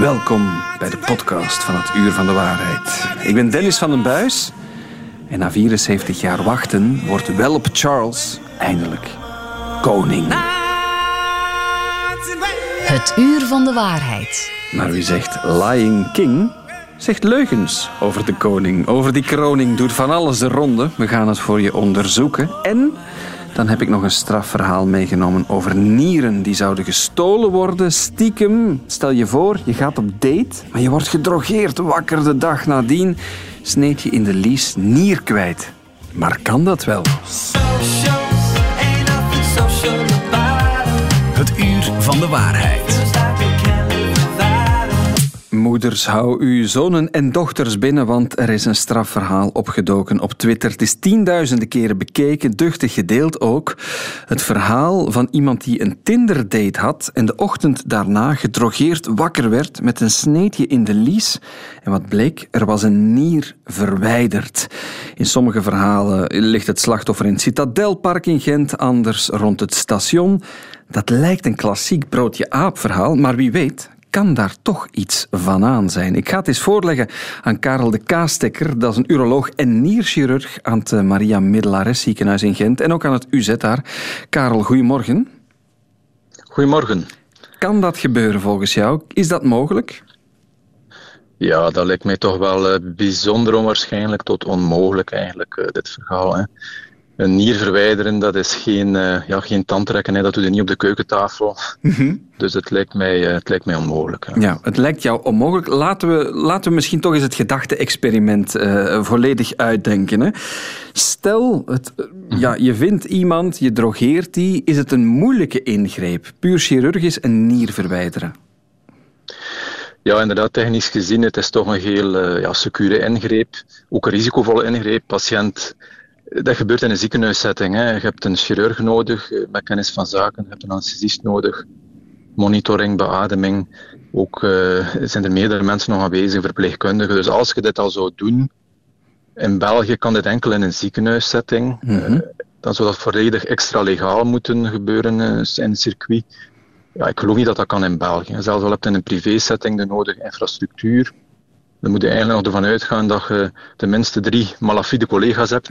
Welkom bij de podcast van het Uur van de Waarheid. Ik ben Dennis van den Buis en na 74 jaar wachten wordt Welp Charles eindelijk koning. Het Uur van de Waarheid. Maar wie zegt Lying King, zegt leugens over de koning. Over die kroning doet van alles de ronde. We gaan het voor je onderzoeken. En dan heb ik nog een strafverhaal meegenomen over nieren die zouden gestolen worden, stiekem. Stel je voor, je gaat op date, maar je wordt gedrogeerd wakker de dag nadien. Sneed je in de lies nier kwijt. Maar kan dat wel? Het Uur van de Waarheid. Moeders, hou uw zonen en dochters binnen, want er is een strafverhaal opgedoken op Twitter. Het is tienduizenden keren bekeken, duchtig gedeeld ook. Het verhaal van iemand die een Tinder-date had en de ochtend daarna gedrogeerd wakker werd met een sneetje in de lies. En wat bleek, er was een nier verwijderd. In sommige verhalen ligt het slachtoffer in het Citadelpark in Gent, anders rond het station. Dat lijkt een klassiek broodje aap verhaal, maar wie weet kan daar toch iets van aan zijn. Ik ga het eens voorleggen aan Karel de Kaastekker, dat is een uroloog en nierchirurg aan het eh, Maria Middelares ziekenhuis in Gent en ook aan het UZ daar. Karel, goedemorgen. Goedemorgen. Kan dat gebeuren volgens jou? Is dat mogelijk? Ja, dat lijkt mij toch wel uh, bijzonder onwaarschijnlijk tot onmogelijk eigenlijk, uh, dit verhaal. Hè een nier verwijderen, dat is geen, uh, ja, geen tandtrekken. Hè. Dat doe je niet op de keukentafel. Mhm. Dus het lijkt mij, uh, het lijkt mij onmogelijk. Hè. Ja, het lijkt jou onmogelijk. Laten we, laten we misschien toch eens het gedachte-experiment uh, volledig uitdenken. Hè. Stel, het, ja, je vindt iemand, je drogeert die. Is het een moeilijke ingreep? Puur chirurgisch een nier verwijderen? Ja, inderdaad, technisch gezien, het is toch een heel ja, secure ingreep. Ook een risicovolle ingreep. Patiënt dat gebeurt in een ziekenhuissetting. Hè. Je hebt een chirurg nodig eh, met kennis van zaken, je hebt een anesthesist nodig, monitoring, beademing. Ook uh, zijn er meerdere mensen nog aanwezig, verpleegkundigen. Dus als je dit al zou doen, in België kan dit enkel in een ziekenhuissetting. Mm -hmm. dan zou dat volledig extra legaal moeten gebeuren in het circuit. Ja, ik geloof niet dat dat kan in België. Zelfs al heb je in een privé-setting de nodige infrastructuur dan moet je eigenlijk nog ervan uitgaan dat je tenminste drie malafide collega's hebt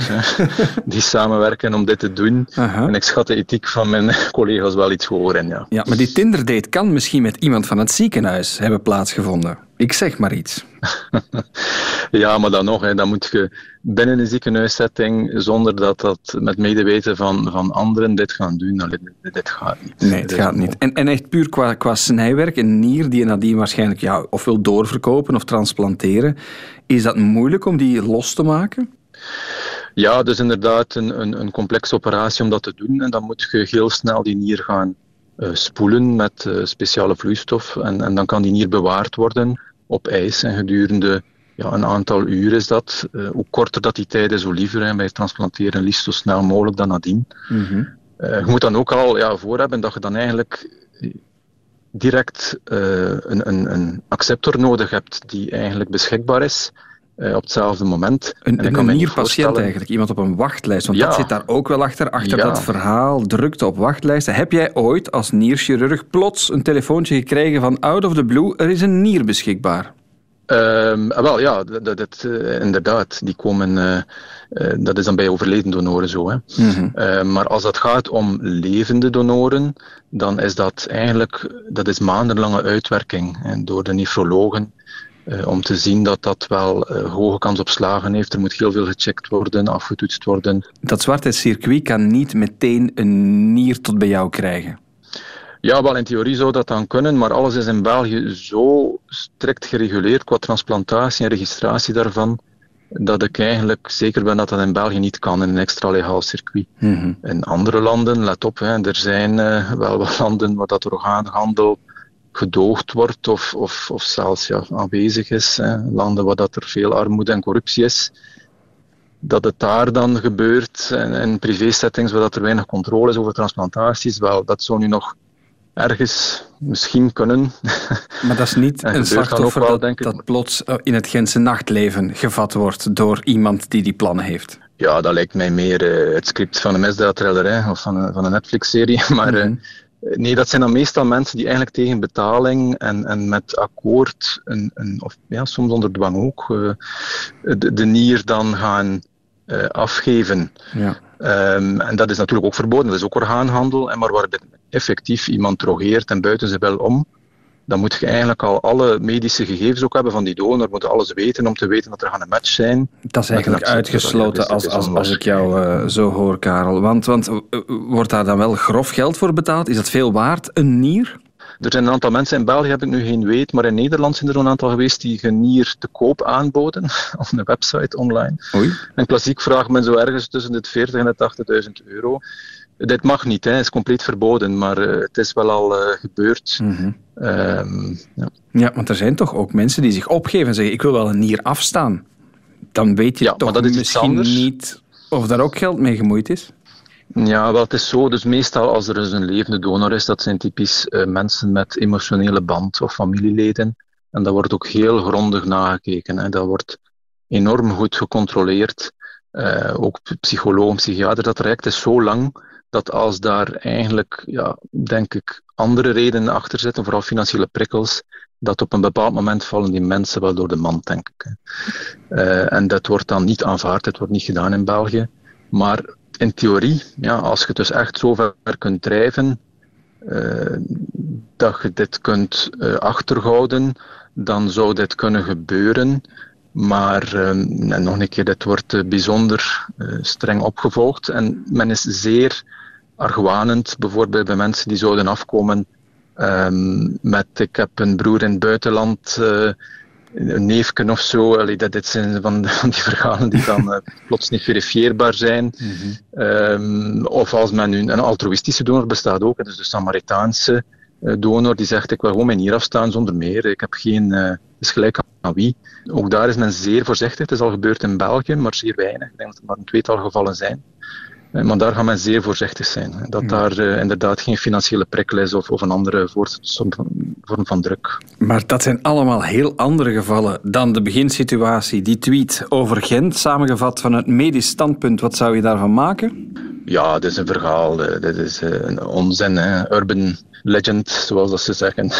die samenwerken om dit te doen. En ik schat de ethiek van mijn collega's wel iets hoger in. Ja. ja, maar die Tinder-date kan misschien met iemand van het ziekenhuis hebben plaatsgevonden. Ik zeg maar iets. ja, maar dan nog, hè, dan moet je binnen een ziekenhuissetting, zonder dat dat met medeweten van, van anderen dit gaan doen, nou, dit, dit gaat niet. Nee, het gaat niet. En, en echt puur qua, qua snijwerk, een nier die je nadien waarschijnlijk ja, of wil doorverkopen of transplanteren, is dat moeilijk om die los te maken? Ja, dus inderdaad een, een, een complexe operatie om dat te doen. En dan moet je heel snel die nier gaan uh, spoelen met uh, speciale vloeistof. En, en dan kan die nier bewaard worden op ijs. En gedurende ja, een aantal uur is dat. Uh, hoe korter dat die tijd is, hoe liever. En bij transplanteren liefst zo snel mogelijk dan nadien. Mm -hmm. uh, je moet dan ook al ja, voor hebben dat je dan eigenlijk direct uh, een, een, een acceptor nodig hebt die eigenlijk beschikbaar is uh, op hetzelfde moment. Een, een nierpatiënt eigenlijk, iemand op een wachtlijst. Want ja. dat zit daar ook wel achter, achter ja. dat verhaal, drukte op wachtlijsten. Heb jij ooit als nierchirurg plots een telefoontje gekregen van out of the blue, er is een nier beschikbaar? Um, wel ja, dat, dat uh, inderdaad. Die komen, uh, uh, dat is dan bij overleden donoren zo. Hè. Mm -hmm. maar als het gaat om levende donoren, dan is dat eigenlijk dat is maandenlange uitwerking en door de nefrologen. om te zien dat dat wel hoge kans op slagen heeft. Er moet heel veel gecheckt worden, afgetoetst worden. Dat zwarte circuit kan niet meteen een nier tot bij jou krijgen. Ja, wel in theorie zou dat dan kunnen, maar alles is in België zo strikt gereguleerd qua transplantatie en registratie daarvan, dat ik eigenlijk zeker ben dat dat in België niet kan in een extra legaal circuit. Mm -hmm. In andere landen, let op, hè, er zijn uh, wel wat landen waar dat orgaanhandel gedoogd wordt of, of, of zelfs ja, aanwezig is. Hè. Landen waar dat er veel armoede en corruptie is. Dat het daar dan gebeurt in, in privé-settings waar dat er weinig controle is over transplantaties, wel, dat zou nu nog ergens misschien kunnen. Maar dat is niet een slachtoffer wel, dat, dat plots eh, in het Gentse nachtleven gevat wordt door iemand die die plannen heeft. Ja, dat lijkt mij meer uh, het script van een misdaadthriller of van een, van een Netflix-serie. Maar mm -hmm. uh, Nee, dat zijn dan meestal mensen die eigenlijk tegen betaling en, en met akkoord, een, een, of ja, soms onder dwang ook, uh, de, de, nier dan gaan afgeven. Ja. Um, en dat is natuurlijk ook verboden, dat is ook orgaanhandel. En maar waar effectief iemand drogeert en buiten zijn wel om, dan moet je eigenlijk al alle medische gegevens ook hebben van die donor, moet alles weten om te weten dat er gaan een match zijn. Dat is eigenlijk uitgesloten als, als, als ik jou uh, zo hoor, Karel. Want, want uh, wordt daar dan wel grof geld voor betaald? Is dat veel waard, een nier? Er zijn een aantal mensen in België, heb ik nu geen weet, maar in Nederland zijn er een aantal geweest die een nier te koop aanboden op een website online. Oei. En klassiek vraagt men zo ergens tussen de 40 en de 80.000 euro. Dit mag niet, hè. het is compleet verboden, maar uh, het is wel al uh, gebeurd. Mm -hmm. um, ja. ja, want er zijn toch ook mensen die zich opgeven en zeggen: Ik wil wel een nier afstaan. Dan weet je ja, toch misschien niet of daar ook geld mee gemoeid is. Ja, wel, het is zo. Dus meestal als er dus een levende donor is, dat zijn typisch uh, mensen met emotionele band of familieleden. En dat wordt ook heel grondig nagekeken. Hè. Dat wordt enorm goed gecontroleerd. Uh, ook psycholoog, psychiater, dat traject is zo lang dat als daar eigenlijk, ja, denk ik, andere redenen achter zitten, vooral financiële prikkels, dat op een bepaald moment vallen die mensen wel door de mand, denk ik. Uh, en dat wordt dan niet aanvaard, het wordt niet gedaan in België. Maar in theorie, ja, als je het dus echt zo ver kunt drijven, uh, dat je dit kunt uh, achterhouden, dan zou dit kunnen gebeuren. Maar en nog een keer, dit wordt bijzonder streng opgevolgd. En men is zeer argwanend, bijvoorbeeld bij mensen die zouden afkomen um, met ik heb een broer in het buitenland, uh, een neefje of zo. Allee, dat, dit zijn van, van die verhalen die dan plots niet verifieerbaar zijn. Mm -hmm. um, of als men nu, een altruïstische donor bestaat ook, dus de Samaritaanse donor die zegt ik wil gewoon mijn hier afstaan zonder meer. Ik heb geen, is gelijk aan wie. Ook daar is men zeer voorzichtig. Het is al gebeurd in België, maar zeer weinig. Ik denk dat er maar een tweetal gevallen zijn. Eh, maar daar gaan men zeer voorzichtig zijn. Dat daar uh, inderdaad geen financiële prikkel is of, of een andere vorm van druk. Maar dat zijn allemaal heel andere gevallen dan de beginsituatie. Die tweet over Gent, samengevat van het medisch standpunt, wat zou je daarvan maken? Ja, dit is een verhaal. Eh, dit is een onzin. Hè. Urban legend, zoals dat ze zeggen.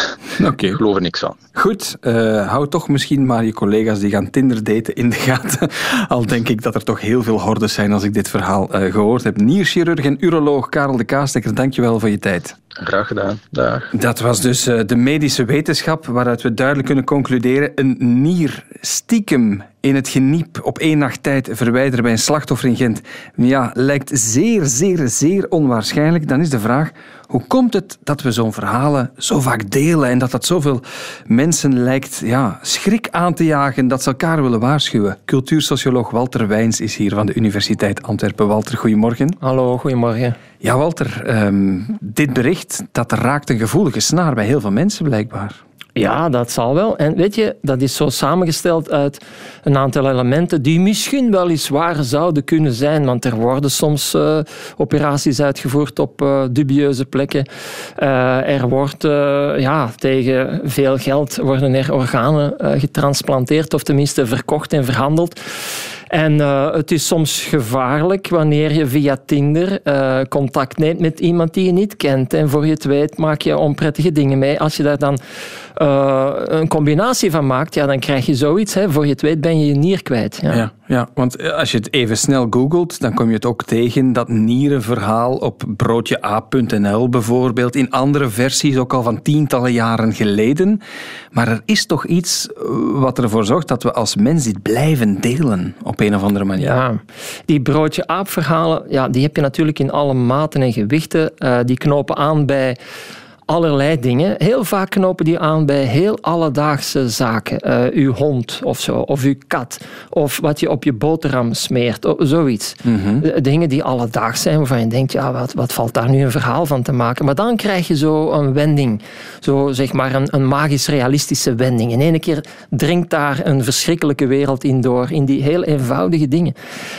Okay. Ik geloof er niks van. Goed, uh, hou toch misschien maar je collega's die gaan Tinder daten in de gaten. Al denk ik dat er toch heel veel hordes zijn als ik dit verhaal uh, gehoord heb. Nierchirurg en uroloog Karel de Kaastekker, dankjewel voor je tijd. Graag gedaan. Dag. Dat was dus uh, de medische wetenschap waaruit we duidelijk kunnen concluderen. Een nier stiekem in het geniep op één nacht tijd verwijderen bij een slachtoffer in Gent. Ja, lijkt zeer, zeer, zeer onwaarschijnlijk. Dan is de vraag, hoe komt het dat we zo'n verhalen zo vaak delen en dat dat zoveel mensen lijkt ja, schrik aan te jagen dat ze elkaar willen waarschuwen? Cultuursocioloog Walter Wijns is hier van de Universiteit Antwerpen. Walter, goedemorgen. Hallo, goedemorgen. Ja, Walter, um, dit bericht dat raakt een gevoelige snaar bij heel veel mensen blijkbaar. Ja, dat zal wel. En weet je, dat is zo samengesteld uit een aantal elementen die misschien wel eens waar zouden kunnen zijn. Want er worden soms uh, operaties uitgevoerd op uh, dubieuze plekken. Uh, er wordt ja, tegen veel geld worden er organen getransplanteerd of tenminste verkocht en verhandeld. En uh, het is soms gevaarlijk wanneer je via Tinder uh, contact neemt met iemand die je niet kent. En voor je het weet maak je onprettige dingen mee. Als je daar dan uh, een combinatie van maakt, ja, dan krijg je zoiets. Hè. Voor je het weet ben je je nier kwijt. Ja. ja. Want als je het even snel googelt, dan kom je het ook tegen, dat nierenverhaal op broodjea.nl bijvoorbeeld, in andere versies ook al van tientallen jaren geleden. Maar er is toch iets wat ervoor zorgt dat we als mens dit blijven delen een of andere manier. Ja, die broodje-aap-verhalen, ja, die heb je natuurlijk in alle maten en gewichten. Uh, die knopen aan bij allerlei dingen. Heel vaak knopen die aan bij heel alledaagse zaken. Uh, uw hond of zo, of uw kat, of wat je op je boterham smeert, of zoiets. Mhm. Dingen die alledaags zijn, waarvan je denkt, ja, wat, wat valt daar nu een verhaal van te maken? Maar dan krijg je zo een wending, zo zeg maar een, een magisch-realistische wending. In ene keer dringt daar een verschrikkelijke wereld in door, in die heel eenvoudige dingen.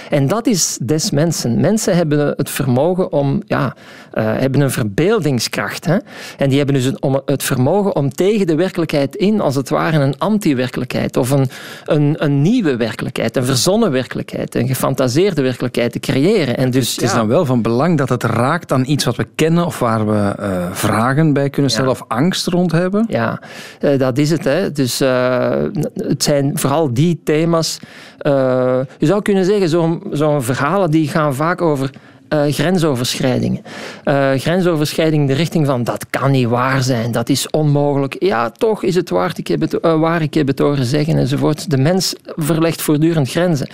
En dat is des mensen. Mensen hebben het vermogen om, ja, uh, hebben een verbeeldingskracht. Hè? En die hebben dus een, het vermogen om tegen de werkelijkheid in, als het ware, een anti-werkelijkheid of een, een, een, nieuwe werkelijkheid, een verzonnen werkelijkheid, een gefantaseerde werkelijkheid te creëren. En dus, het is dan wel van belang dat het raakt aan iets wat we kennen of waar we uh, vragen bij kunnen stellen of angst rond hebben? Ja, uh, dat is het. Hè. Dus uh, het zijn vooral die thema's. je zou kunnen zeggen, zo'n zo verhalen die gaan vaak over uh, grensoverschrijdingen. Uh, grensoverschrijding in de richting van dat kan niet waar zijn, dat is onmogelijk. Ja, toch is het waar, ik heb het, uh, waar, ik heb het horen zeggen enzovoort. De mens verlegt voortdurend grenzen.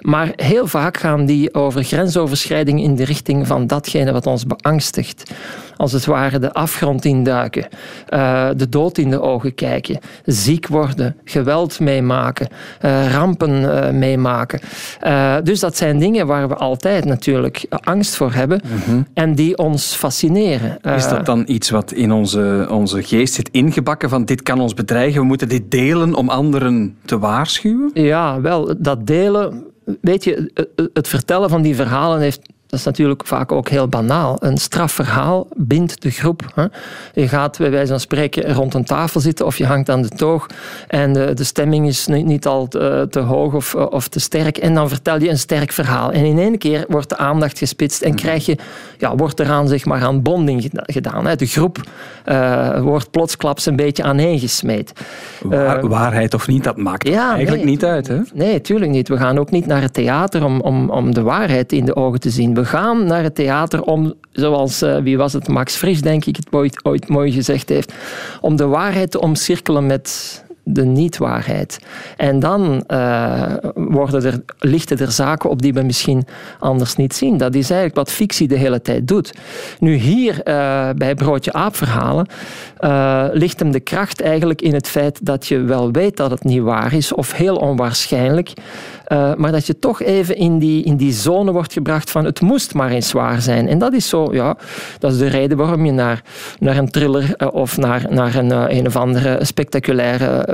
Maar heel vaak gaan die over grensoverschrijding in de richting van datgene wat ons beangstigt. Als het ware de afgrond induiken, uh, de dood in de ogen kijken, ziek worden, geweld meemaken, uh, rampen uh, meemaken. dus dat zijn dingen waar we altijd natuurlijk angst voor hebben mm-hmm. en die ons fascineren. Is dat dan iets wat in onze, onze geest zit ingebakken van dit kan ons bedreigen, we moeten dit delen om anderen te waarschuwen? Ja, wel, dat delen weet je, het vertellen van die verhalen heeft dat is natuurlijk vaak ook heel banaal. Een strafverhaal bindt de groep. Hè. Je gaat bij wijze van spreken rond een tafel zitten of je hangt aan de toog en de, de stemming is niet, niet al te, te, hoog of, of te sterk en dan vertel je een sterk verhaal. En in één keer wordt de aandacht gespitst en krijg je, ja, wordt eraan zeg maar, aan bonding gedaan. Hè. De groep uh, wordt plotsklaps een beetje aaneengesmeed. Waar, uh, waarheid of niet, dat maakt ja, eigenlijk nee, niet uit. Hè? Nee, tuurlijk niet. We gaan ook niet naar het theater om, om, om de waarheid in de ogen te zien we gaan naar het theater om, zoals, uh, wie was het, Max Frisch, denk ik, het ooit, ooit mooi gezegd heeft, om de waarheid te omcirkelen met de niet-waarheid. En dan uh, worden er, lichten er zaken op die we misschien anders niet zien. Dat is eigenlijk wat fictie de hele tijd doet. Nu hier uh, bij Broodje Aap verhalen uh, ligt hem de kracht eigenlijk in het feit dat je wel weet dat het niet waar is of heel onwaarschijnlijk. Uh, maar dat je toch even in die, in die zone wordt gebracht van het moest maar eens waar zijn. En dat is zo, ja, dat is de reden waarom je naar, naar een thriller uh, of naar, naar een, uh, een of andere spectaculaire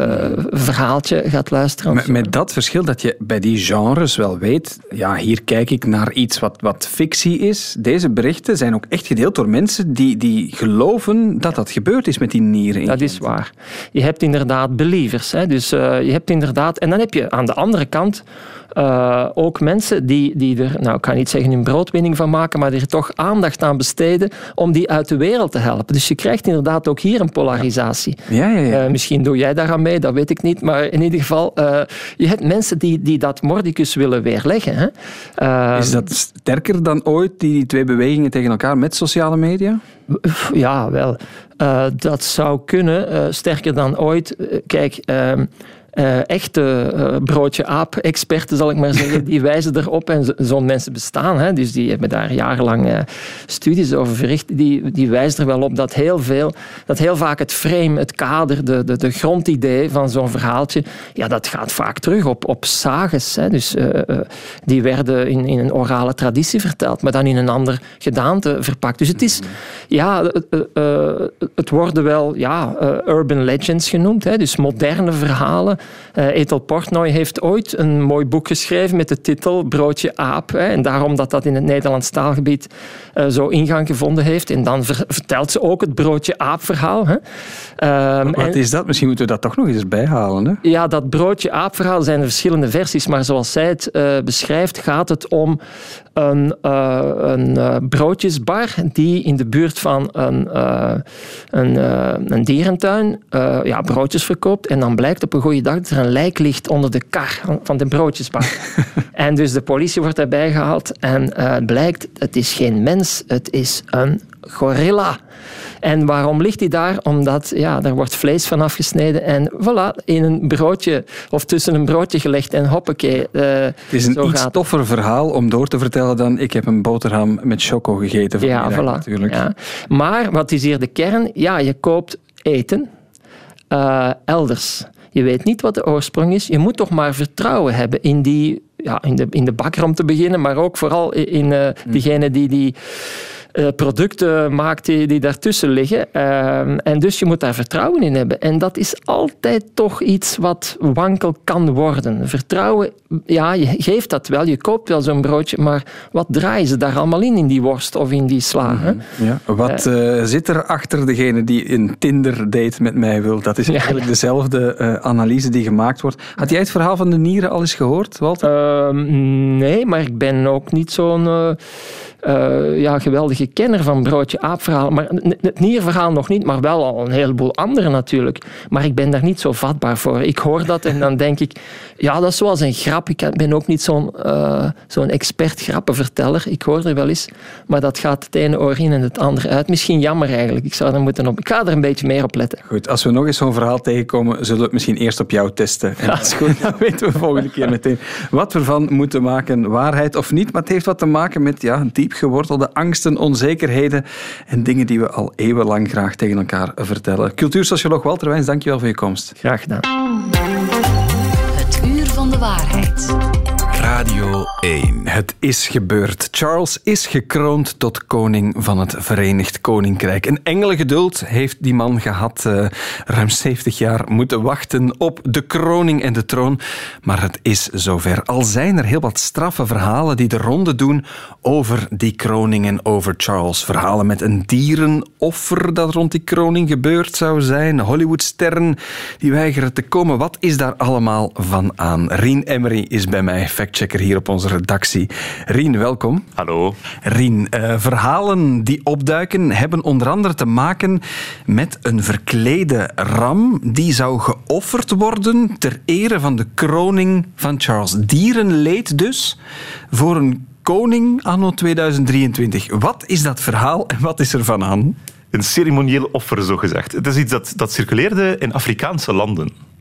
verhaaltje gaat luisteren. Met, met, dat verschil dat je bij die genres wel weet, ja, hier kijk ik naar iets wat, wat fictie is. Deze berichten zijn ook echt gedeeld door mensen die, die geloven dat dat gebeurd is met die nieren. Dat is waar. Je hebt inderdaad believers. Hè? Dus je hebt inderdaad... En dan heb je aan de andere kant uh, ook mensen die, die er, nou ik kan niet zeggen een broodwinning van maken, maar die er toch aandacht aan besteden om die uit de wereld te helpen. Dus je krijgt inderdaad ook hier een polarisatie. Ja, ja, ja. Uh, misschien doe jij daar aan mee, dat weet ik niet, maar in ieder geval, uh, je hebt mensen die, die dat mordicus willen weerleggen. Hè? Is dat sterker dan ooit, die twee bewegingen tegen elkaar met sociale media? Ja, wel. dat zou kunnen, sterker dan ooit. kijk, ehm, uh, echte uh, broodje aap-experten, zal ik maar zeggen, die wijzen erop. En zo'n mensen bestaan, hè, dus die hebben daar jarenlang uh, studies over verricht. Die, die wijzen er wel op dat heel veel, dat heel vaak het frame, het kader, de, de, de grondidee van zo'n verhaaltje, ja, dat gaat vaak terug op, op sages. Hè, dus die werden in, in een orale traditie verteld, maar dan in een ander gedaante verpakt. Dus het is, ja, het worden wel ja, urban legends genoemd, hè, dus moderne verhalen uh, Ethel Portnoy heeft ooit een mooi boek geschreven met de titel Broodje Aap. Hè, en daarom dat dat in het Nederlands taalgebied uh, zo ingang gevonden heeft. En dan ver vertelt ze ook het Broodje Aap verhaal. Hè. Um, Wat en, is dat? Misschien moeten we dat toch nog eens bijhalen. Hè? Ja, dat Broodje Aap verhaal zijn er verschillende versies. Maar zoals zij het uh, beschrijft, gaat het om een, een broodjesbar die in de buurt van een, een, een dierentuin ja, broodjes verkoopt. En dan blijkt op een goede dag dat er een lijk ligt onder de kar van de broodjesbar. en dus de politie wordt erbij gehaald en het blijkt, het is geen mens, het is een gorilla. En waarom ligt hij daar? Omdat ja, er wordt vlees van afgesneden en voilà, in een broodje of tussen een broodje gelegd en hoppakee. Uh, het is een iets toffer verhaal om door te vertellen dan ik heb een boterham met choco gegeten vanmiddag ja, voilà, natuurlijk. Ja. Maar wat is hier de kern? Ja, je koopt eten uh, elders. Je weet niet wat de oorsprong is. Je moet toch maar vertrouwen hebben in, die, ja, in, de, in de bakker om te beginnen, maar ook vooral in uh, diegene die die producten maakt die, die daartussen liggen. Uh, en dus je moet daar vertrouwen in hebben. En dat is altijd toch iets wat wankel kan worden. Vertrouwen, ja, je geeft dat wel. Je koopt wel zo'n broodje, maar wat draaien ze daar allemaal in, in die worst of in die sla? Mm ja. Wat uh, zit er achter degene die een Tinder-date met mij wil? Dat is eigenlijk dezelfde uh, analyse die gemaakt wordt. Had jij het verhaal van de nieren al eens gehoord, Walter? Ehm, nee, maar ik ben ook niet zo'n uh, uh, ja, geweldige kenner van broodje aapverhaal. Maar het nierverhaal nog niet, maar wel al een heleboel andere natuurlijk. Maar ik ben daar niet zo vatbaar voor. Ik hoor dat en dan denk ik, ja, dat is zoals een grap. Ik ben ook niet zo'n uh, zo'n expert grappenverteller. Ik hoor er wel eens, maar dat gaat het ene oor in en het andere uit. Misschien jammer eigenlijk. Ik, zou er moeten op, ik ga er een beetje meer op letten. Goed, als we nog eens zo'n verhaal tegenkomen, zullen we het misschien eerst op jou testen. En dat is goed, dan weten we volgende keer meteen wat we ervan moeten maken. Waarheid of niet, maar het heeft wat te maken met ja, diep gewortelde angsten, onzekerheden en dingen die we al eeuwenlang graag tegen elkaar vertellen. Cultuursocioloog Walter Wijns, dankjewel voor je komst. Graag gedaan. Het uur van de waarheid. Radio 1. Het is gebeurd. Charles is gekroond tot koning van het Verenigd Koninkrijk. Een engelengeduld heeft die man gehad. Uh, ruim 70 jaar moeten wachten op de kroning en de troon. Maar het is zover. Al zijn er heel wat straffe verhalen die de ronde doen over die kroning en over Charles. Verhalen met een dierenoffer dat rond die kroning gebeurd zou zijn. Hollywoodsterren die weigeren te komen. Wat is daar allemaal van aan? Rien Emery is bij mij factchecker hier op onze redactie. Rien, welkom. Hallo. Rien, uh, verhalen die opduiken hebben onder andere te maken met een verklede ram die zou geofferd worden ter ere van de kroning van Charles. Dierenleed dus voor een koning anno 2023. Wat is dat verhaal en wat is er van aan? Een ceremonieel offer, zo gezegd. Het is iets dat, dat circuleerde in Afrikaanse landen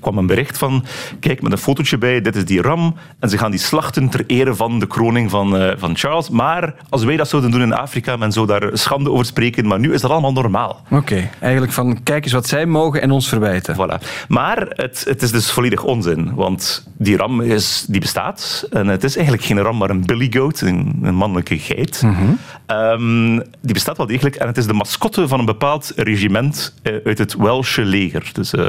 kwam een bericht van, kijk, met een fotootje bij, dit is die ram. En ze gaan die slachten ter ere van de kroning van, uh, van Charles. Maar als wij dat zouden doen in Afrika, men zou daar schande over spreken. Maar nu is dat allemaal normaal. Oké, eigenlijk van, kijk eens wat zij mogen en ons verwijten. Voilà. Maar het, het is dus volledig onzin. Want die ram is, die bestaat. En het is eigenlijk geen ram, maar een billy goat, een, een mannelijke geit. Mm um, die bestaat wel degelijk. En het is de mascotte van een bepaald regiment uh, uit het Welsche leger. Dus uh,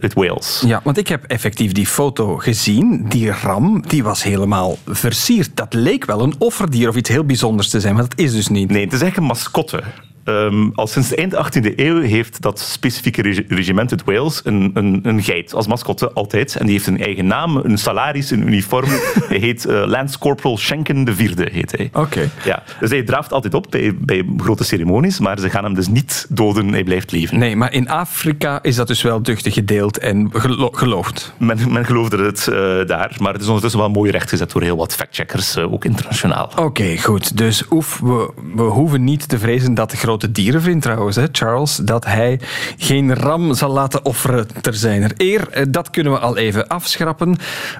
uit Wales. Ja, want ik heb effectief die foto gezien. Die ram, die was helemaal versierd. Dat leek wel een offerdier of iets heel bijzonders te zijn, maar dat is dus niet. Nee, het is eigenlijk een mascotte. Um, al sinds de eind 18e eeuw heeft dat specifieke regiment uit Wales een, een, een, geit als mascotte altijd. En die heeft een eigen naam, een salaris, een uniform. hij heet uh, Lance Corporal Schenken IV, heet hij. Oké. Ja, dus hij draaft altijd op bij, bij grote ceremonies, maar ze gaan hem dus niet doden, hij blijft leven. Nee, maar in Afrika is dat dus wel duchtig gedeeld en gelo geloofd. Men, men geloofde het uh, daar, maar het is ondertussen wel mooi rechtgezet door heel wat factcheckers, uh, ook internationaal. Oké, goed. Dus oef, we, we hoeven niet te vrezen dat de grote grote dierenvriend trouwens, hè, Charles, dat hij geen ram zal laten offeren ter zijner eer. Eh, dat kunnen we al even afschrappen.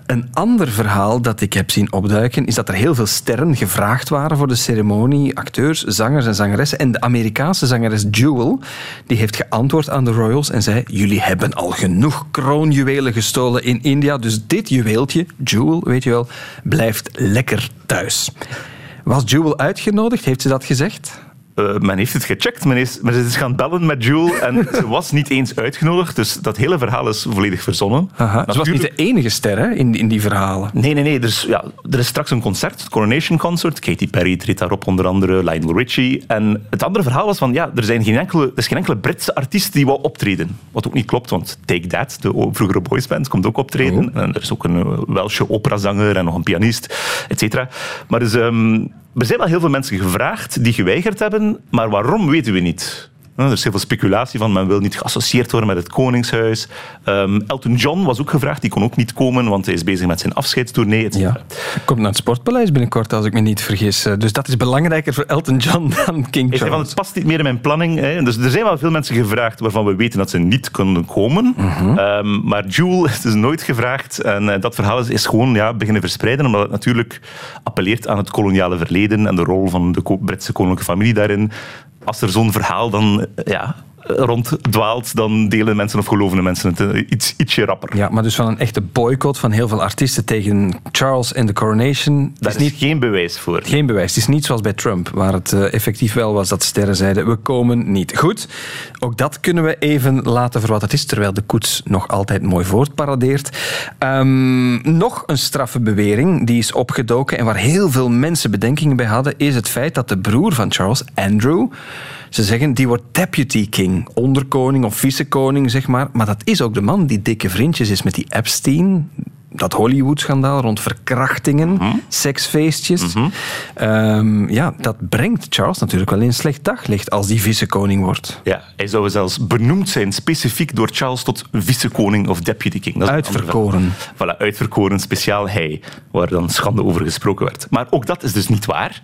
Een ander verhaal dat ik heb zien opduiken is dat er heel veel sterren gevraagd waren voor de ceremonie. Acteurs, zangers en zangeressen. En de Amerikaanse zangeres Jewel die heeft geantwoord aan de royals en zei jullie hebben al genoeg kroonjuwelen gestolen in India, dus dit juweeltje, Jewel, weet je wel, blijft lekker thuis. Was Jewel uitgenodigd? Heeft ze dat gezegd? Uh, men heeft het gecheckt, men is, men is gaan bellen met Jewel en ze was niet eens uitgenodigd. Dus dat hele verhaal is volledig verzonnen. Aha, ze was niet de enige ster hè, in, in die verhalen. Nee, nee, nee. Dus, ja, er is straks een concert, het Coronation Concert. Katy Perry treedt daarop onder andere, Lionel Richie. En het andere verhaal was van, ja, er, zijn geen enkele, er is geen enkele Britse artiest die wou optreden. Wat ook niet klopt, want Take That, de vroegere boysband, komt ook optreden. Oh. En er is ook een eh, Welsche operazanger en nog een pianist, et cetera. Maar dus... Um, er zijn wel heel veel mensen gevraagd die geweigerd hebben, maar waarom weten we niet. Er is heel veel speculatie van, men wil niet geassocieerd worden met het Koningshuis. Um, Elton John was ook gevraagd, die kon ook niet komen, want hij is bezig met zijn afscheidstournee. Ja. Komt naar het Sportpaleis binnenkort, als ik me niet vergis. Eh, dus dat is belangrijker voor Elton John dan King Charles. Van, het past niet meer in mijn planning. Hè. Dus er zijn wel veel mensen gevraagd waarvan we weten dat ze niet kunnen komen. Mhm. um, maar Jewel is dus nooit gevraagd. En uh, dat verhaal is, is, gewoon ja, beginnen verspreiden, omdat het natuurlijk appelleert aan het koloniale verleden en de rol van de Britse koninklijke familie daarin als er zo'n verhaal dan ja, ronddwaalt, dan delen mensen of geloven mensen het eh, iets, ietsje rapper. Ja, maar dus van een echte boycott van heel veel artiesten tegen Charles en the Coronation. Daar is, niet, geen bewijs voor. Geen bewijs. Het is niet zoals bij Trump, waar het uh, effectief wel was dat sterren zeiden: we komen niet. Goed, ook dat kunnen we even laten voor wat het is, terwijl de koets nog altijd mooi voortparadeert. Um, nog een straffe bewering die is opgedoken en waar heel veel mensen bedenkingen bij hadden, is het feit dat de broer van Charles, Andrew, ze zeggen die wordt deputy king, onderkoning of vicekoning, zeg maar. Maar dat is ook de man die dikke vriendjes is met die Epstein, dat Hollywood-schandaal rond verkrachtingen, mm seksfeestjes. Mhm. Ehm, ja, dat brengt Charles natuurlijk wel in een slecht daglicht als die vicekoning wordt. Ja, hij zou zelfs benoemd zijn, specifiek door Charles tot vicekoning of deputy king. Dat uitverkoren. Voilà, uitverkoren, speciaal hij, waar dan schande over gesproken werd. Maar ook dat is dus niet waar.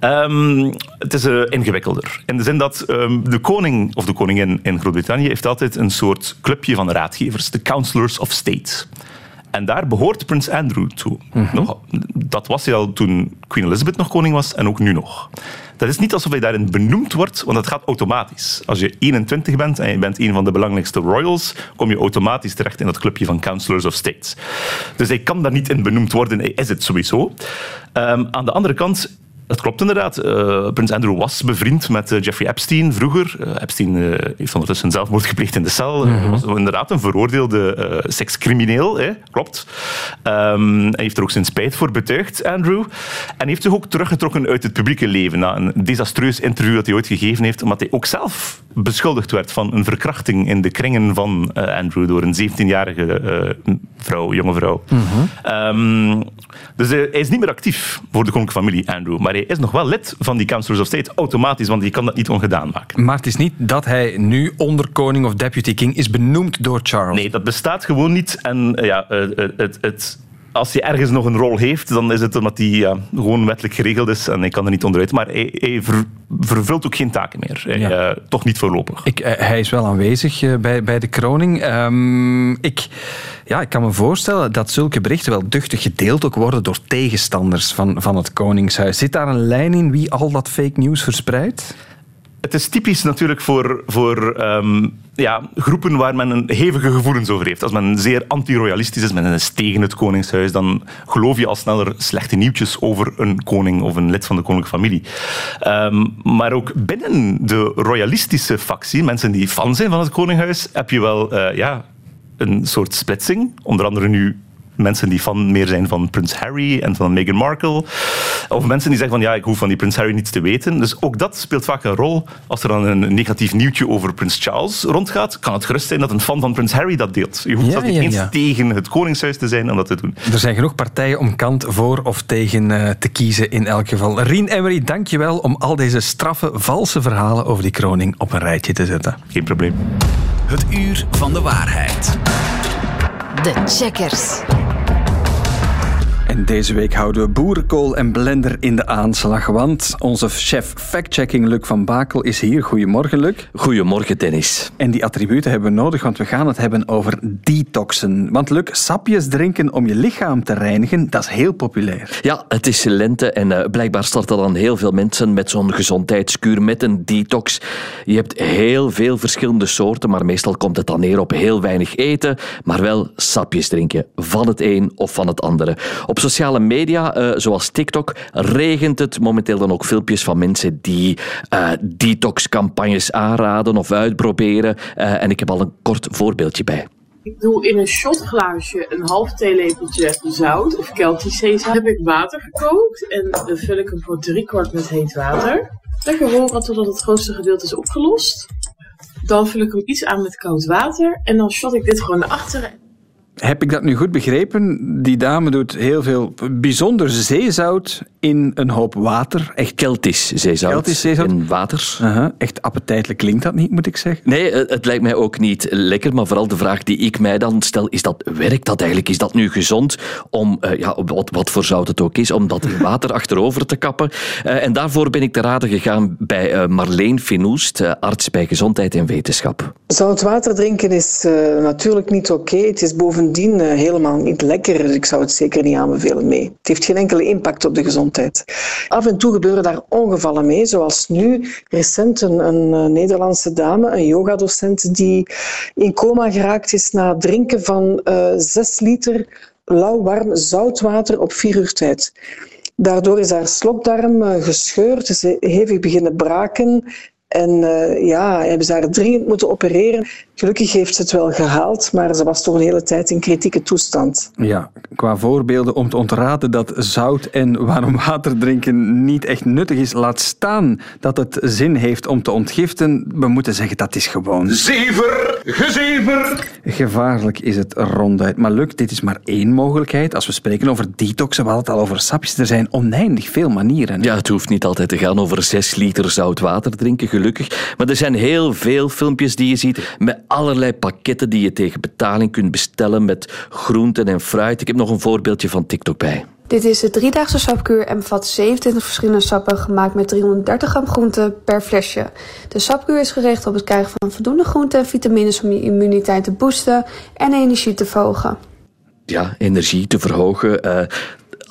Um, het is uh, ingewikkelder. In de zin dat um, de koning of de koningin in Groot-Brittannië heeft altijd een soort clubje van raadgevers, de Councillors of State. En daar behoort prins Andrew toe. Mhm. dat was hij al toen Queen Elizabeth nog koning was en ook nu nog. Dat is niet alsof hij daarin benoemd wordt, want dat gaat automatisch. Als je 21 bent en je bent een van de belangrijkste royals, kom je automatisch terecht in dat clubje van Councillors of States. Dus hij kan daar niet in benoemd worden, hij is het sowieso. Um, aan de andere kant dat klopt inderdaad. Uh, Prins Andrew was bevriend met uh, Jeffrey Epstein vroeger. Uh, Epstein heeft ondertussen zelfmoord gepleegd in de cel. Mm was inderdaad een veroordeelde sekscrimineel, klopt. Um, hij heeft er ook zijn spijt voor betuigd, Andrew. En heeft zich ook teruggetrokken uit het publieke leven na een desastreus interview dat hij ooit gegeven heeft, omdat hij ook zelf beschuldigd werd van een verkrachting in de kringen van Andrew door een 17-jarige vrouw, jonge vrouw. Mhm. um, dus hij is niet meer actief voor de koninklijke familie, Andrew. Maar hij is nog wel lid van die Councillors of State, automatisch, want je kan dat niet ongedaan maken. Maar het is niet dat hij nu onderkoning of deputy king is benoemd door Charles. Nee, dat bestaat gewoon niet. En eh, ja, eh, eh, het, het als hij ergens nog een rol heeft, dan is het omdat hij ja, gewoon wettelijk geregeld is en ik kan er niet onderuit. Maar hij, hij vervult ook geen taken meer. Ja. toch niet voorlopig. Ik, hij is wel aanwezig bij, bij de kroning. Um, ik, ja, ik kan me voorstellen dat zulke berichten wel duchtig gedeeld ook worden door tegenstanders van, van het Koningshuis. Zit daar een lijn in wie al dat fake news verspreidt? Het is typisch natuurlijk voor, voor um, ja, groepen waar men een hevige gevoelens over heeft. Als men zeer anti-royalistisch is, men is tegen het koningshuis, dan geloof je al sneller slechte nieuwtjes over een koning of een lid van de koninklijke familie. Um, maar ook binnen de royalistische factie, mensen die fan zijn van het koningshuis, heb je wel uh, ja, een soort splitsing. Onder andere nu mensen die fan meer zijn van Prins Harry en van Meghan Markle. Of mensen die zeggen van ja, ik hoef van die Prins Harry niets te weten. Dus ook dat speelt vaak een rol. Als er dan een negatief nieuwtje over Prins Charles rondgaat, kan het gerust zijn dat een fan van Prins Harry dat deelt. Je hoeft ja, niet eens tegen het koningshuis te zijn om dat te doen. Er zijn genoeg partijen om kant voor of tegen uh, te kiezen in elk geval. Rien Emery, dank je wel om al deze straffe, valse verhalen over die kroning op een rijtje te zetten. Geen probleem. Het uur van de waarheid. De checkers. En deze week houden we boerenkool en blender in de aanslag, want onze chef fact-checking Luc van Bakel is hier. Goedemorgen, Luc. Goedemorgen, Dennis. En die attributen hebben we nodig, want we gaan het hebben over detoxen. Want Luc, sapjes drinken om je lichaam te reinigen, dat is heel populair. Ja, het is lente en uh, blijkbaar starten dan heel veel mensen met zo'n gezondheidskuur, met een detox. Je hebt heel veel verschillende soorten, maar meestal komt het dan neer op heel weinig eten, maar wel sapjes drinken, van het een of van het andere. Op sociale media, uh, zoals TikTok, regent het momenteel dan ook filmpjes van mensen die uh, detox-campagnes aanraden of uitproberen. Uh, en ik heb al een kort voorbeeldje bij. Ik doe in een shotglaasje een half theelepeltje zout of zeezout. heb ik water gekookt en dan vul ik hem voor drie kwart met heet water. Lekker horen totdat het grootste gedeelte is opgelost. Dan vul ik hem iets aan met koud water en dan shot ik dit gewoon naar achteren. Heb ik dat nu goed begrepen? Die dame doet heel veel bijzonder zeezout in een hoop water. Echt Keltisch zeezout. Keltisch zeezout. In water. Uh Echt appetijtelijk klinkt dat niet, moet ik zeggen. Nee, het lijkt mij ook niet lekker. Maar vooral de vraag die ik mij dan stel, is dat, werkt dat eigenlijk? Is dat nu gezond om, uh, ja, wat, wat voor zout het ook is, om dat in water achterover te kappen? Uh, en daarvoor ben ik te raden gegaan bij uh, Marleen Finoest, arts bij Gezondheid en Wetenschap. Zout water drinken is natuurlijk niet oké. Okay. Het is bovendien helemaal niet lekker. Dus ik zou het zeker niet aanbevelen mee. Het heeft geen enkele impact op de gezondheid. Af en toe gebeuren daar ongevallen mee, zoals nu recent een, eh, Nederlandse dame, een yogadocent, die in coma geraakt is na drinken van uh, 6 liter lauw warm zoutwater op vier uur tijd. Daardoor is haar slokdarm uh, gescheurd, is hevig beginnen braken en uh, ja, hebben ze haar dringend moeten opereren. Gelukkig heeft ze het wel gehaald, maar ze was toch een hele tijd in kritieke toestand. Ja, qua voorbeelden om te ontraden dat zout en warm water drinken niet echt nuttig is, laat staan dat het zin heeft om te ontgiften. We moeten zeggen dat is gewoon... Zever, gezever! Gevaarlijk is het ronduit. Maar lukt, dit is maar één mogelijkheid. Als we spreken over detoxen, we hadden het al over sapjes. Er zijn oneindig veel manieren. Ja, het hoeft niet altijd te gaan over zes liter zout water drinken, gelukkig. Maar er zijn heel veel filmpjes die je ziet met allerlei pakketten die je tegen betaling kunt bestellen met groenten en fruit. Ik heb nog een voorbeeldje van TikTok bij. Dit is de driedaagse sapkuur en bevat 27 verschillende sappen gemaakt met 330 gram groenten per flesje. De sapkuur is gericht op het krijgen van voldoende groenten en vitamines om je immuniteit te boosten en energie te verhogen. Ja, energie te verhogen. Uh,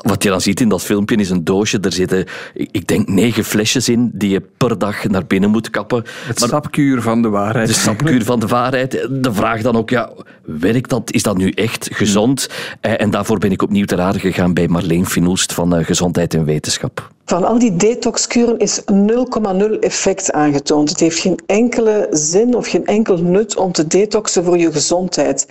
wat je dan ziet in dat filmpje is een doosje. Er zitten, ik denk, negen flesjes in die je per dag naar binnen moet kappen. Het maar, sapkuur van de waarheid. De sapkuur van de waarheid. De vraag dan ook, ja, werkt dat? Is dat nu echt gezond? Eh, en daarvoor ben ik opnieuw te raden gegaan bij Marleen Finoest van eh, Gezondheid en Wetenschap. Van al die detoxkuren is 0,0 effect aangetoond. Het heeft geen enkele zin of geen enkel nut om te detoxen voor je gezondheid.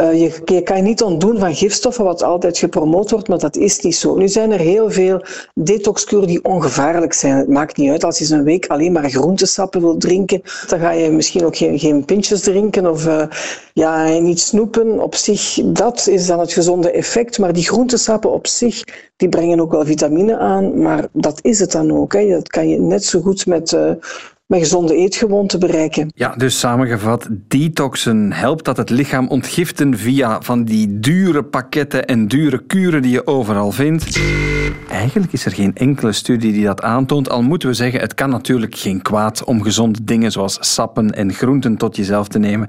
Uh, je, kan je niet ontdoen van gifstoffen, wat altijd gepromoot wordt, maar dat is niet zo. Nu zijn er heel veel detoxkuren die ongevaarlijk zijn. Het maakt niet uit als je een week alleen maar groentesappen wil drinken, dan ga je misschien ook geen, pintjes drinken of uh, ja, niet snoepen. Op zich, dat is dan het gezonde effect. Maar die groentesappen op zich, die brengen ook wel vitamine aan, maar dat is het dan ook. Hè. Dat kan je net zo goed met uh, met gezonde eetgewoonten bereiken. Ja, dus samengevat, detoxen helpt dat het lichaam ontgiften via van die dure pakketten en dure kuren die je overal vindt. Eigenlijk is er geen enkele studie die dat aantoont, al moeten we zeggen, het kan natuurlijk geen kwaad om gezonde dingen zoals sappen en groenten tot jezelf te nemen.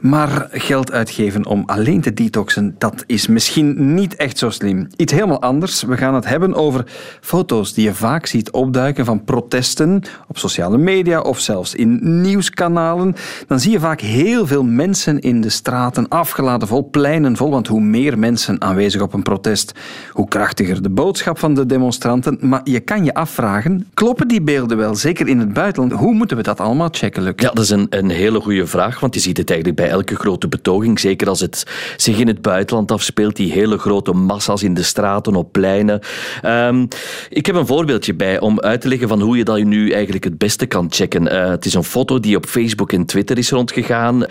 Maar geld uitgeven om alleen te detoxen, dat is misschien niet echt zo slim. Iets helemaal anders. We gaan het hebben over foto's die je vaak ziet opduiken van protesten op sociale media of zelfs in nieuwskanalen, dan zie je vaak heel veel mensen in de straten, afgeladen vol, pleinen vol. Want hoe meer mensen aanwezig op een protest, hoe krachtiger de boodschap van de demonstranten. Maar je kan je afvragen, kloppen die beelden wel, zeker in het buitenland? Hoe moeten we dat allemaal checken, Luc? Ja, dat is een, een hele goede vraag, want je ziet het eigenlijk bij elke grote betoging, zeker als het zich in het buitenland afspeelt, die hele grote massa's in de straten, op pleinen. Um, ik heb een voorbeeldje bij om uit te leggen van hoe je dat nu eigenlijk het beste kan checken. Uh, het is een foto die op Facebook en Twitter is rondgegaan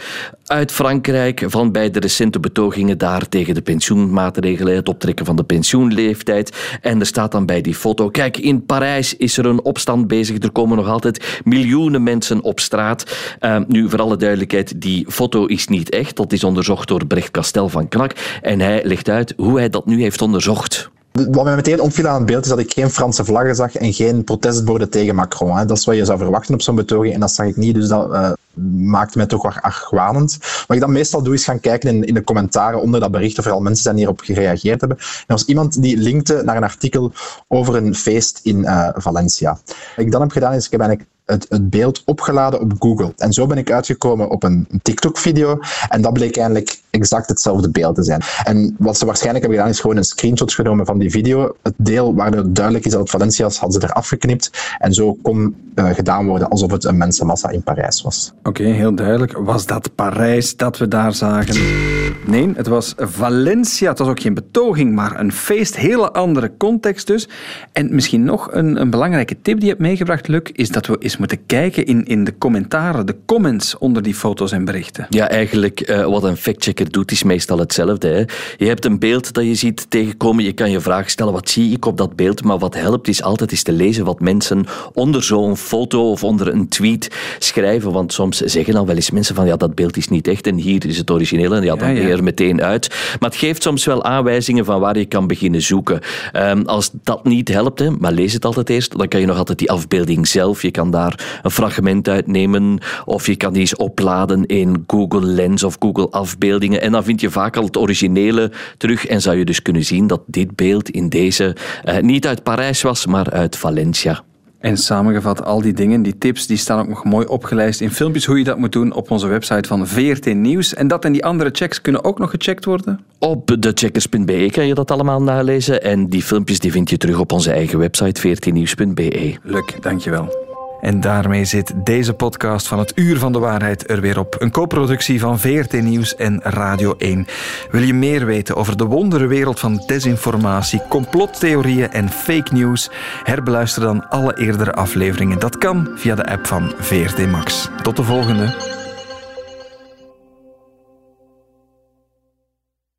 uit Frankrijk van bij de recente betogingen daar tegen de pensioenmaatregelen, het optrekken van de pensioenleeftijd. En er staat dan bij die foto, kijk, in Parijs is er een opstand bezig, er komen nog altijd miljoenen mensen op straat. Uh, nu, voor alle duidelijkheid, die foto is niet echt, dat is onderzocht door Brecht Castel van Knak en hij legt uit hoe hij dat nu heeft onderzocht. Wat mij meteen opviel aan het beeld is dat ik geen Franse vlaggen zag en geen protestborden tegen Macron. Dat is wat je zou verwachten op zo'n betoging en dat zag ik niet, dus dat uh, maakt mij toch wat argwanend. Wat ik dan meestal doe is gaan kijken in, in de commentaren onder dat bericht of er al mensen zijn die hierop gereageerd hebben. Er was iemand die linkte naar een artikel over een feest in uh, Valencia. Wat ik dan heb gedaan is, ik heb eigenlijk het, het, beeld opgeladen op Google. En zo ben ik uitgekomen op een TikTok-video. En dat bleek eigenlijk exact hetzelfde beeld te zijn. En wat ze waarschijnlijk hebben gedaan, is gewoon een screenshot genomen van die video. Het deel waar het duidelijk is dat het Valencia hadden ze eraf geknipt. En zo kon uh, gedaan worden alsof het een mensenmassa in Parijs was. Oké, heel duidelijk. Was dat Parijs dat we daar zagen? Nee, het was Valencia. Het was ook geen betoging, maar een feest. Hele andere context dus. En misschien nog een, een belangrijke tip die je hebt meegebracht, Luc, is dat we eens moeten kijken in, in de commentaren, de comments onder die foto's en berichten. Ja, eigenlijk uh, wat een factchecker doet, is meestal hetzelfde. Hè. Je hebt een beeld dat je ziet tegenkomen, je kan je vraag stellen, wat zie ik op dat beeld? Maar wat helpt is altijd eens te lezen wat mensen onder zo'n foto of onder een tweet schrijven. Want soms zeggen dan wel eens mensen van, ja, dat beeld is niet echt en hier is het origineel. En ja, dan ja, ja. er meteen uit. Maar het geeft soms wel aanwijzingen van waar je kan beginnen zoeken. Ehm, als dat niet helpt, hè, maar lees het altijd eerst, dan kan je nog altijd die afbeelding zelf. Je kan daar een fragment uitnemen of je kan die eens opladen in Google Lens of Google Afbeeldingen. En dan vind je vaak al het originele terug en zou je dus kunnen zien dat dit beeld in deze uh, niet uit Parijs was, maar uit Valencia. En samengevat, al die dingen, die tips, die staan ook nog mooi opgelijst in filmpjes hoe je dat moet doen op onze website van VRT Nieuws. En dat en die andere checks kunnen ook nog gecheckt worden? Op decheckers.be kan je dat allemaal nalezen. En die filmpjes die vind je terug op onze eigen website vrtnieuws.be. Luk, dankjewel. En daarmee zit deze podcast van het Uur van de Waarheid er weer op. Een co-productie van VRT Nieuws en Radio 1. Wil je meer weten over de wonderenwereld van desinformatie, complottheorieën en fake news? Herbeluister dan alle eerdere afleveringen. Dat kan via de app van VRT Max. Tot de volgende.